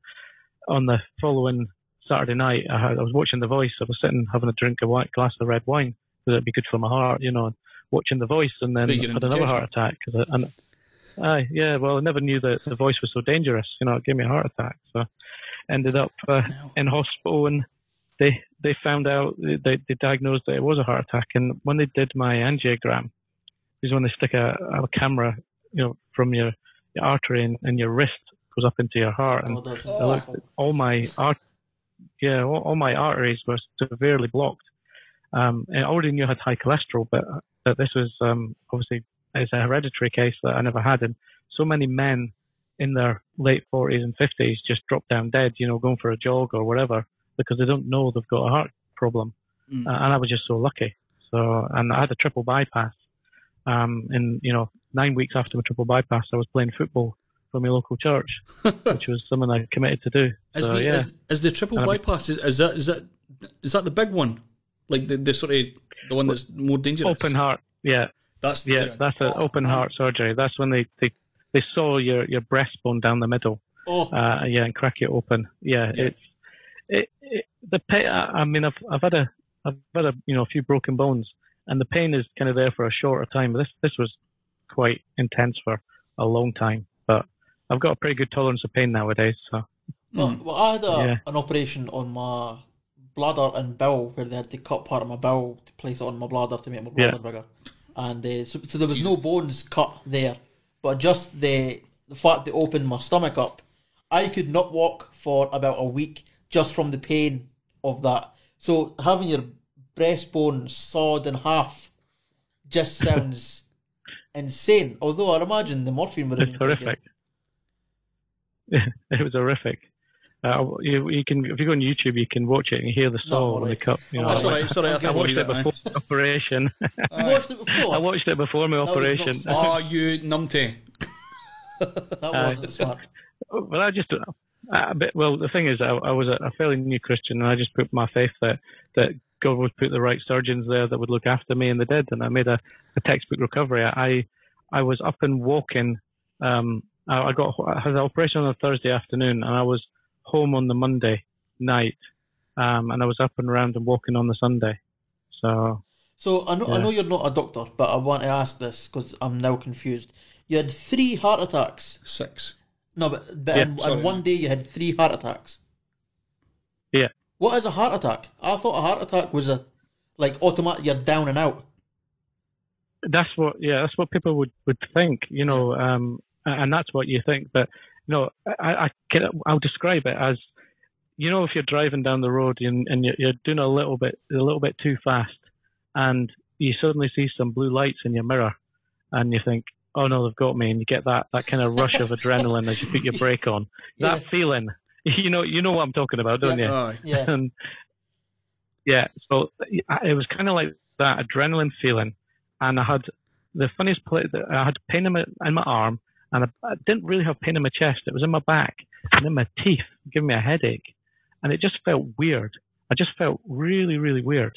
on the following Saturday night, I, had, I was watching The Voice. I was sitting having a drink of white glass of red wine because it'd be good for my heart, you know, watching The Voice and then had another heart attack. Cause I, and, aye, yeah, well, I never knew that The Voice was so dangerous. You know, it gave me a heart attack. So ended up uh, in hospital and they they found out they, they diagnosed that it was a heart attack, and when they did my angiogram, is when they stick a, a camera, you know, from your, your artery and, and your wrist goes up into your heart, and oh, looked, all my art, yeah, all, all, my arteries were severely blocked. Um, and I already knew I had high cholesterol, but that this was um, obviously it's a hereditary case that I never had, and so many men in their late 40s and 50s just drop down dead, you know, going for a jog or whatever because they don't know they've got a heart problem. Mm. Uh, and I was just so lucky. So, and I had a triple bypass. Um, and you know, nine weeks after my triple bypass, I was playing football for my local church, which was something I committed to do. Is, so, the, yeah. is, is the triple and bypass is, is, that is that is that the big one, like the, the sort of the one that's more dangerous? Open heart, yeah. That's the, yeah, that's an open heart surgery. That's when they, they they saw your your breastbone down the middle. Oh, uh, yeah, and crack it open. Yeah, yeah. it's it, it, the pain. I mean, I've I've had a I've had a you know a few broken bones, and the pain is kind of there for a shorter time. This this was quite intense for a long time, but I've got a pretty good tolerance of pain nowadays. So. Well, hmm. well I had a, yeah. an operation on my bladder and bowel where they had to cut part of my bowel to place it on my bladder to make my bladder yeah. bigger, and uh, so, so there was Jesus. no bones cut there, but just the the fact they opened my stomach up, I could not walk for about a week just from the pain of that. So having your breastbone sawed in half just sounds insane. Although I imagine the morphine would have been horrific. it was horrific. Uh, you, you, can if you go on YouTube, you can watch it and you hear the saw on the cup. You know, oh, sorry, sorry, I, I watched it before my operation. you watched it before? I watched it before my that operation. Oh, you numpty. that wasn't uh, smart. Well, I just uh, bit, well, the thing is, I, I was a, a, fairly new Christian, and I just put my faith that that God would put the right surgeons there that would look after me and the dead, and I made a, a textbook recovery. I I was up and walking. Um, I, I got I had an operation on a Thursday afternoon, and I was home on the Monday night, um, and I was up and around and walking on the Sunday. So. So I know yeah. I know you're not a doctor, but I want to ask this because I'm now confused. You had three heart attacks. Six. No, but, but yeah, in, in, one day you had three heart attacks. What is a heart attack? I thought a heart attack was a like automatic. You're down and out. That's what. Yeah, that's what people would would think. You know, um, and that's what you think. But you know, I, I can, I'll describe it as, you know, if you're driving down the road and, and you're, you're doing a little bit a little bit too fast, and you suddenly see some blue lights in your mirror, and you think, oh no, they've got me, and you get that, that kind of rush of adrenaline as you put your brake on. That yeah. feeling, you know, you know what I'm talking about, don't yeah. you? Oh, yeah. And yeah, so it was kind of like that adrenaline feeling, and I had the funniest place. I had pain in my, in my arm, and I, I, didn't really have pain in my chest. It was in my back and in my teeth, giving me a headache, and it just felt weird. I just felt really, really weird,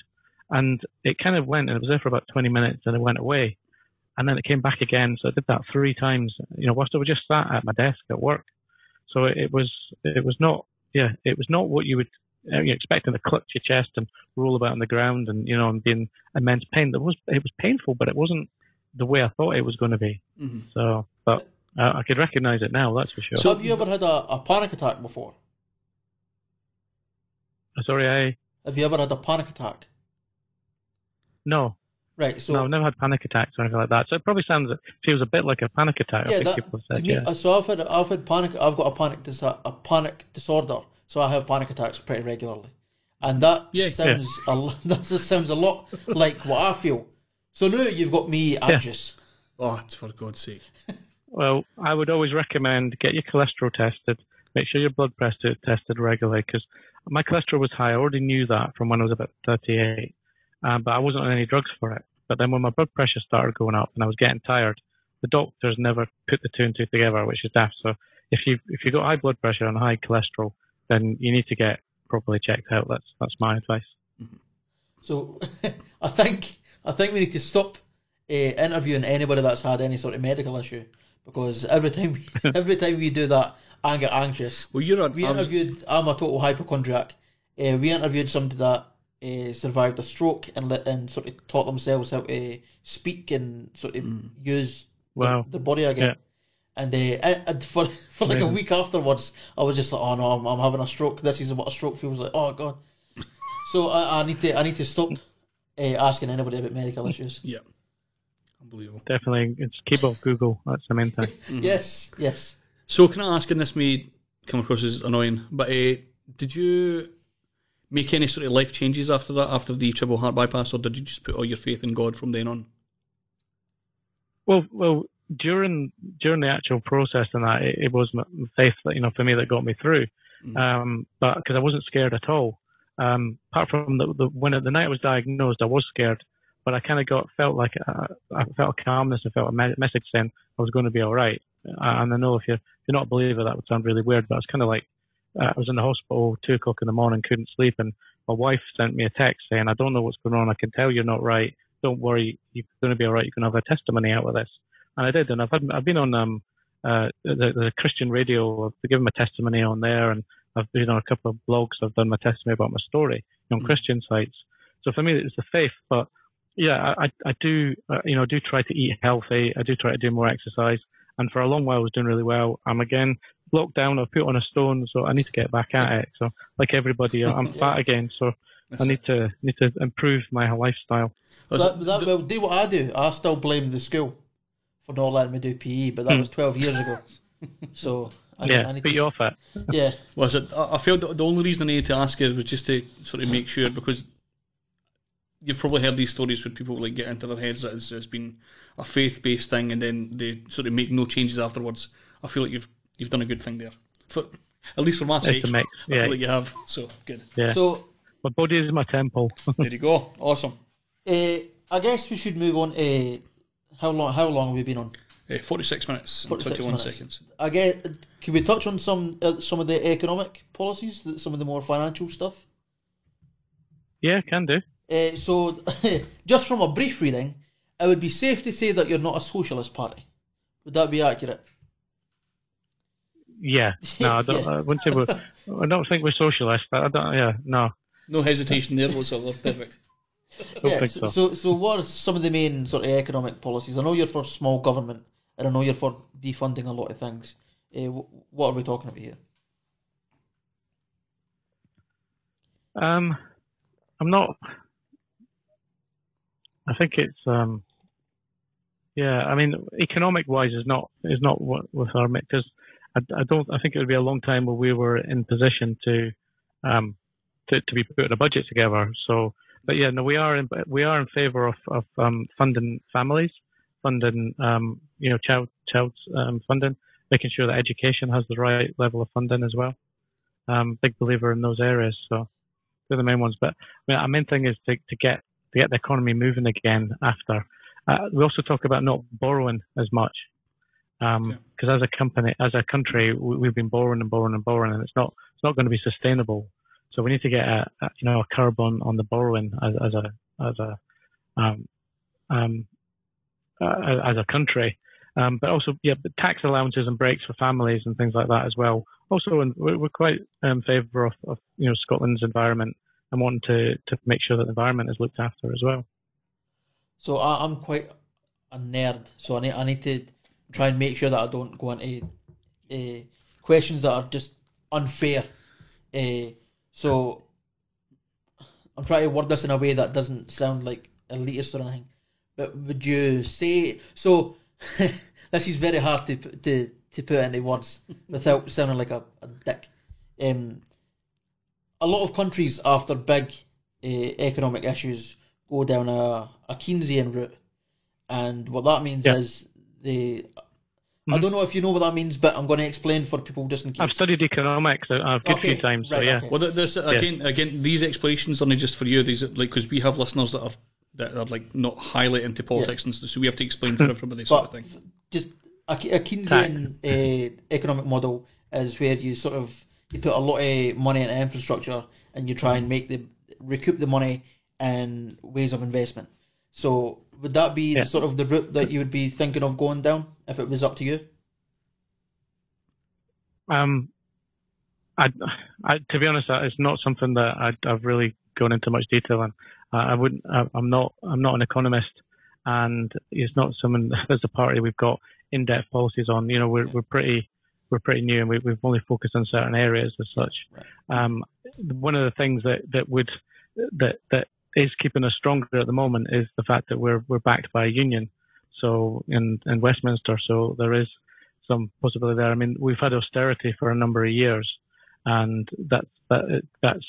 and it kind of went, and it was there for about 20 minutes, and it went away and then it came back again. So I did that three times. You know, whilst I was just sat at my desk at work. So it was it was not yeah it was not what you would uh, you expecting to clutch your chest and roll about on the ground and you know and be in immense pain. It was it was painful, but it wasn't the way I thought it was going to be. Mm-hmm. So, but uh, I could recognise it now. That's for sure. So, have you ever had a, a panic attack before? Sorry, I. Have you ever had a panic attack? No. Right. So no, I've never had panic attacks or anything like that. So it probably sounds feels a bit like a panic attack. Yeah, I think that, people said. Me, yeah. So I've had I've had panic. I've got a panic dis- a panic disorder. So I have panic attacks pretty regularly, and that yeah, sounds yeah. a that sounds a lot like what I feel. So now you've got me anxious. Yeah. Oh, for God's sake. well, I would always recommend get your cholesterol tested. Make sure your blood pressure is tested regularly because my cholesterol was high. I already knew that from when I was about 38 um, but I wasn't on any drugs for it. But then when my blood pressure started going up and I was getting tired, the doctors never put the two and two together, which is daft. So if you if you've got high blood pressure and high cholesterol, then you need to get properly checked out. That's that's my advice. Mm-hmm. So I think I think we need to stop uh, interviewing anybody that's had any sort of medical issue because every time we, every time we do that, I get anxious. Well, you're a, we interviewed. I'm a total hypochondriac. Uh, we interviewed somebody that uh, survived a stroke and let and sort of taught themselves how to speak and sort of mm. use wow. the, body again. Yeah. And, uh, and for for like yeah. a week afterwards, I was just like, oh no, I'm, I'm, having a stroke. This is what a stroke feels like. Oh god. So I, I need to I need to stop uh, asking anybody about medical issues. Yeah. Unbelievable. Definitely, it's keep off Google. That's the main thing. mm-hmm. Yes, yes. So can I ask, and this may come across as annoying, but uh, did you make any sort of life changes after that, after the triple heart bypass, or did you just put all your faith in God from then on? Well, well, during during the actual process and that, it, it was my faith that you know for me that got me through. Mm. Um, but because I wasn't scared at all. Um, apart from the, the when the night I was diagnosed, I was scared, but I kind of got felt like uh, I felt a calmness. I felt a me- message saying I was going to be all right. Uh, and I know if you're if you're not a believer, that would sound really weird, but it's kind of like uh, I was in the hospital two o'clock in the morning, couldn't sleep, and my wife sent me a text saying, "I don't know what's going on. I can tell you're not right. Don't worry, you're going to be all right. You can have a testimony out of this." And I did, and I've had I've been on um uh the, the Christian radio. I've given my testimony on there, and I've been on a couple of blogs. I've done my testimony about my story on mm. Christian sites. So for me, it's the faith. But yeah, I I do uh, you know I do try to eat healthy. I do try to do more exercise. And for a long while, I was doing really well. I'm again locked down. I've put on a stone, so I need to get back at it. So like everybody, I'm yeah. fat again. So That's I need it. to need to improve my lifestyle. That, that, well, do what I do. I still blame the school for not letting me do PE, but that hmm. was 12 years ago. So I yeah, need, I need beat to, you off it. Yeah. Was it? I felt the only reason I needed to ask you was just to sort of make sure because you've probably heard these stories where people like get into their heads that it's, it's been a faith based thing and then they sort of make no changes afterwards. I feel like you've you've done a good thing there. For at least for my sake, I yeah. feel like you have. So good. Yeah. So my body is my temple. there you go. Awesome. Uh, I guess we should move on. Uh, how long? How long have we been on? Uh, Forty-six minutes 46 twenty-one minutes. seconds. I get. Can we touch on some uh, some of the economic policies, some of the more financial stuff? Yeah, can do. Uh, so, just from a brief reading, it would be safe to say that you're not a socialist party. Would that be accurate? Yeah, no, I don't. yeah. I wouldn't say we're. I don't think we're socialist. I don't. Yeah, no. No hesitation there whatsoever. Perfect. yeah, so, so, so what are some of the main sort of economic policies? I know you're for small government, and I know you're for defunding a lot of things. Uh, what are we talking about here? Um, I'm not. I think it's um, yeah. I mean, economic wise is not is not what with our because I, I, don't. I think it would be a long time where we were in position to um to, to be putting a budget together. So, but yeah, no, we are in we are in favour of of um, funding families, funding um, you know child child um, funding, making sure that education has the right level of funding as well. Um, big believer in those areas. So they're the main ones. But I mean, our main thing is to, to get to get the economy moving again after. Uh, we also talk about not borrowing as much because um, yeah. as a company, as a country, we, have been borrowing and borrowing and borrowing, and it's not it's not going to be sustainable. So we need to get a, a you know a curb on, on the borrowing as, as a as a um, um, uh, as a country. Um, but also, yeah, but tax allowances and breaks for families and things like that as well. Also, we're, we're quite in um, favour of, of, you know Scotland's environment and wanting to, to make sure that the environment is looked after as well. So I'm quite a nerd, so I need I need to try and make sure that I don't go into uh, questions that are just unfair. Uh, so I'm trying to word this in a way that doesn't sound like elitist or anything. But would you say so? this is very hard to to to put into words without sounding like a, a dick. Um, a lot of countries after big uh, economic issues go down a, a Keynesian route, and what that means yeah. is they. Mm-hmm. I don't know if you know what that means, but I'm going to explain for people just in case. I've studied economics a good okay, few times, right, so yeah. Okay. Well, there's again, yeah. again, these explanations aren't just for you. These like because we have listeners that are that are like not highly into politics yeah. and stuff, so we have to explain for everybody sort of thing. Just a, a Keynesian uh, economic model is where you sort of you put a lot of money into infrastructure and you try and make the recoup the money in ways of investment. So would that be yeah. sort of the route that you would be thinking of going down if it was up to you? Um, I, I to be honest, it's not something that I, have really gone into much detail on. Uh, I wouldn't. I, I'm not. I'm not an economist, and it's not something as a party we've got in-depth policies on. You know, we're we're pretty we're pretty new and we, have only focused on certain areas as such. Um, one of the things that, that would that that is keeping us stronger at the moment is the fact that we're we're backed by a union. So in in Westminster, so there is some possibility there. I mean, we've had austerity for a number of years, and that's that that's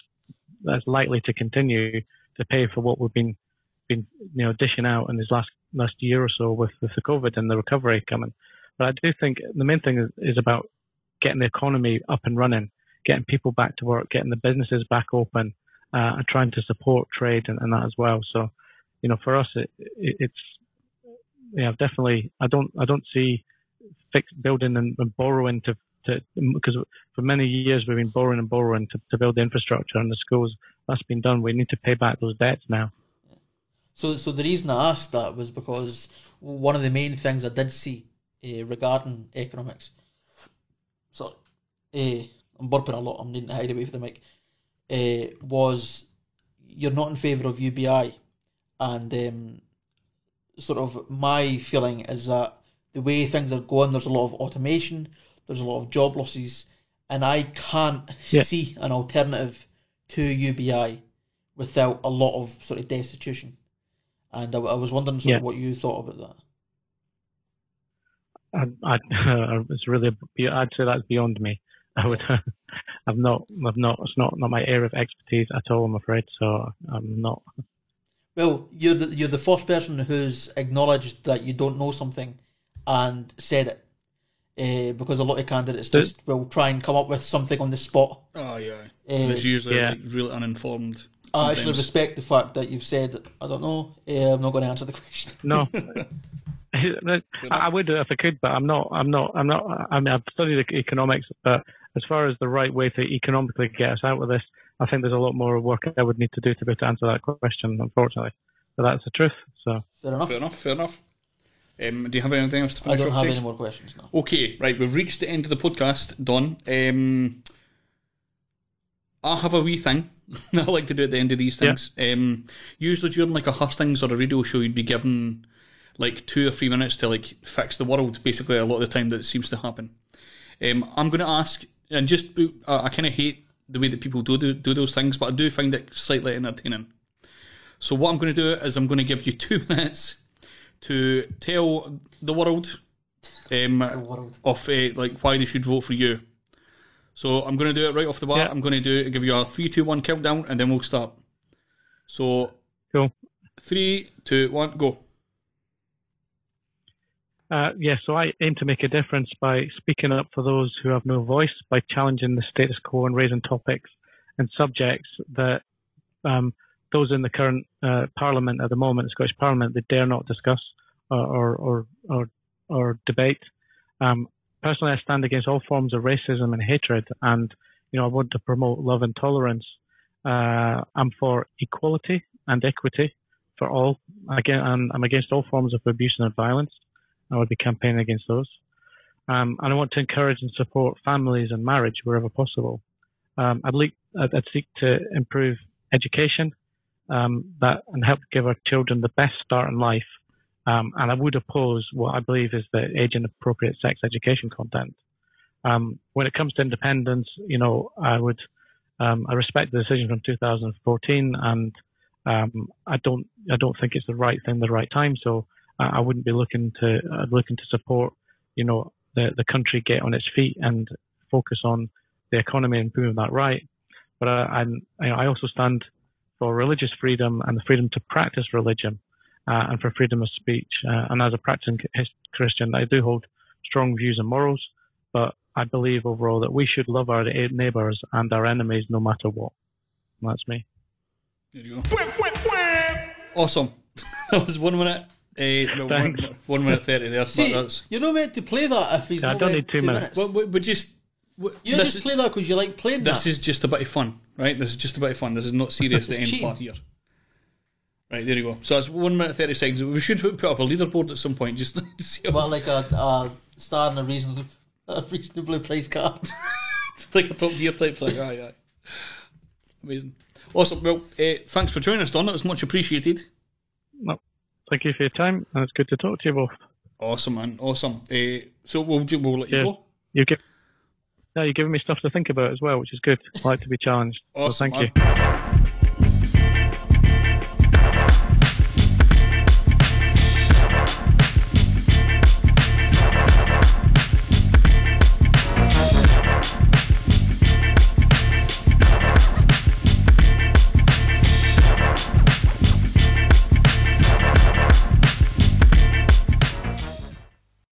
that's likely to continue to pay for what we've been been you know dishing out in this last last year or so with, with the COVID and the recovery coming. But I do think the main thing is, is about getting the economy up and running, getting people back to work, getting the businesses back open, uh, and trying to support trade and, and, that as well. So, you know, for us, it, it, it's yeah, definitely. I don't I don't see fixed building and, and borrowing to to because for many years we've been borrowing and borrowing to, to build the infrastructure and the schools. That's been done. We need to pay back those debts now. So, so the reason I asked that was because one of the main things I did see uh, regarding economics. Sorry, uh, I'm burping a lot. I'm needing to hide away from the mic. Uh, was you're not in favour of UBI, and um, sort of my feeling is that the way things are going, there's a lot of automation, there's a lot of job losses, and I can't yeah. see an alternative to UBI without a lot of sort of destitution. And I, I was wondering sort yeah. of what you thought about that. I, I, it's really, I'd say that's beyond me. I would, I've not, I've not, it's not, not my area of expertise at all, I'm afraid. So I'm not. Well, you're the, you're the first person who's acknowledged that you don't know something and said it. Uh, because a lot of candidates just will try and come up with something on the spot. Oh yeah, uh, it's usually yeah. like really uninformed. Sometimes. I actually respect the fact that you've said I don't know. Uh, I'm not going to answer the question. No, I would if I could, but I'm not. I'm not. I'm not. I mean, I've studied economics, but as far as the right way to economically get us out of this, I think there's a lot more work I would need to do to be able to answer that question. Unfortunately, but that's the truth. So fair enough. Fair enough. Fair enough. Um, do you have anything else to finish I don't have any more questions now. Okay, right. We've reached the end of the podcast, Don. Um, I have a wee thing I like to do at the end of these things. Yeah. Um, usually during like a hustings or a radio show, you'd be given like two or three minutes to like fix the world. Basically, a lot of the time that seems to happen. Um, I'm going to ask, and just uh, I kind of hate the way that people do, do do those things, but I do find it slightly entertaining. So what I'm going to do is I'm going to give you two minutes to tell the world, um, the world. of uh, like why they should vote for you. So I'm going to do it right off the bat. Yeah. I'm going to do give you a three, two, one countdown, and then we'll start. So, cool. Three, two, one, go. Uh, yes, yeah, so I aim to make a difference by speaking up for those who have no voice, by challenging the status quo and raising topics and subjects that um, those in the current uh, Parliament at the moment, the Scottish Parliament, they dare not discuss or or or, or debate. Um, personally, I stand against all forms of racism and hatred, and you know I want to promote love and tolerance. Uh, I'm for equality and equity for all. Again, I'm, I'm, against all forms of abuse and violence. I would be campaigning against those. Um, and I want to encourage and support families and marriage wherever possible. Um, I'd, I'd, I'd, seek to improve education um, that and help give our children the best start in life. Um, and I would oppose what I believe is the age and appropriate sex education content. Um, when it comes to independence, you know, I would, um, I respect the decision from 2014, and I don't, I don't think it's the right thing, the right time. So I wouldn't be looking to, uh, looking to support, you know, the the country get on its feet and focus on the economy and moving that right. But uh, I'm, I also stand for religious freedom and the freedom to practice religion uh, and for freedom of speech. Uh, and as a practicing Christian, I do hold strong views and morals, but I believe overall that we should love our neighbours and our enemies no matter what. And that's me. There you go. Awesome. that was one minute. Uh, one, one, minute thirty there. See, you're not meant to play that if he's yeah, not I don't need two, two minutes. minutes. But, but just you just play that because you like playing this that. is just a bit of fun, right? This is just a bit of fun. This is not serious. the end part here. Right, there you go. So that's one minute thirty seconds. We should put up a leaderboard at some point, just to see. Well, like a, a star and a reasonable, a reasonably priced card, like a top gear type thing. Aye, aye. Amazing, awesome. Well, uh, thanks for joining us, Don. It was much appreciated. No, thank you for your time, and it's good to talk to you both. Awesome, man. Awesome. Uh, so we'll we'll let you go. You give no, you're giving me stuff to think about as well, which is good. I like to be challenged. Awesome, so thank man. you.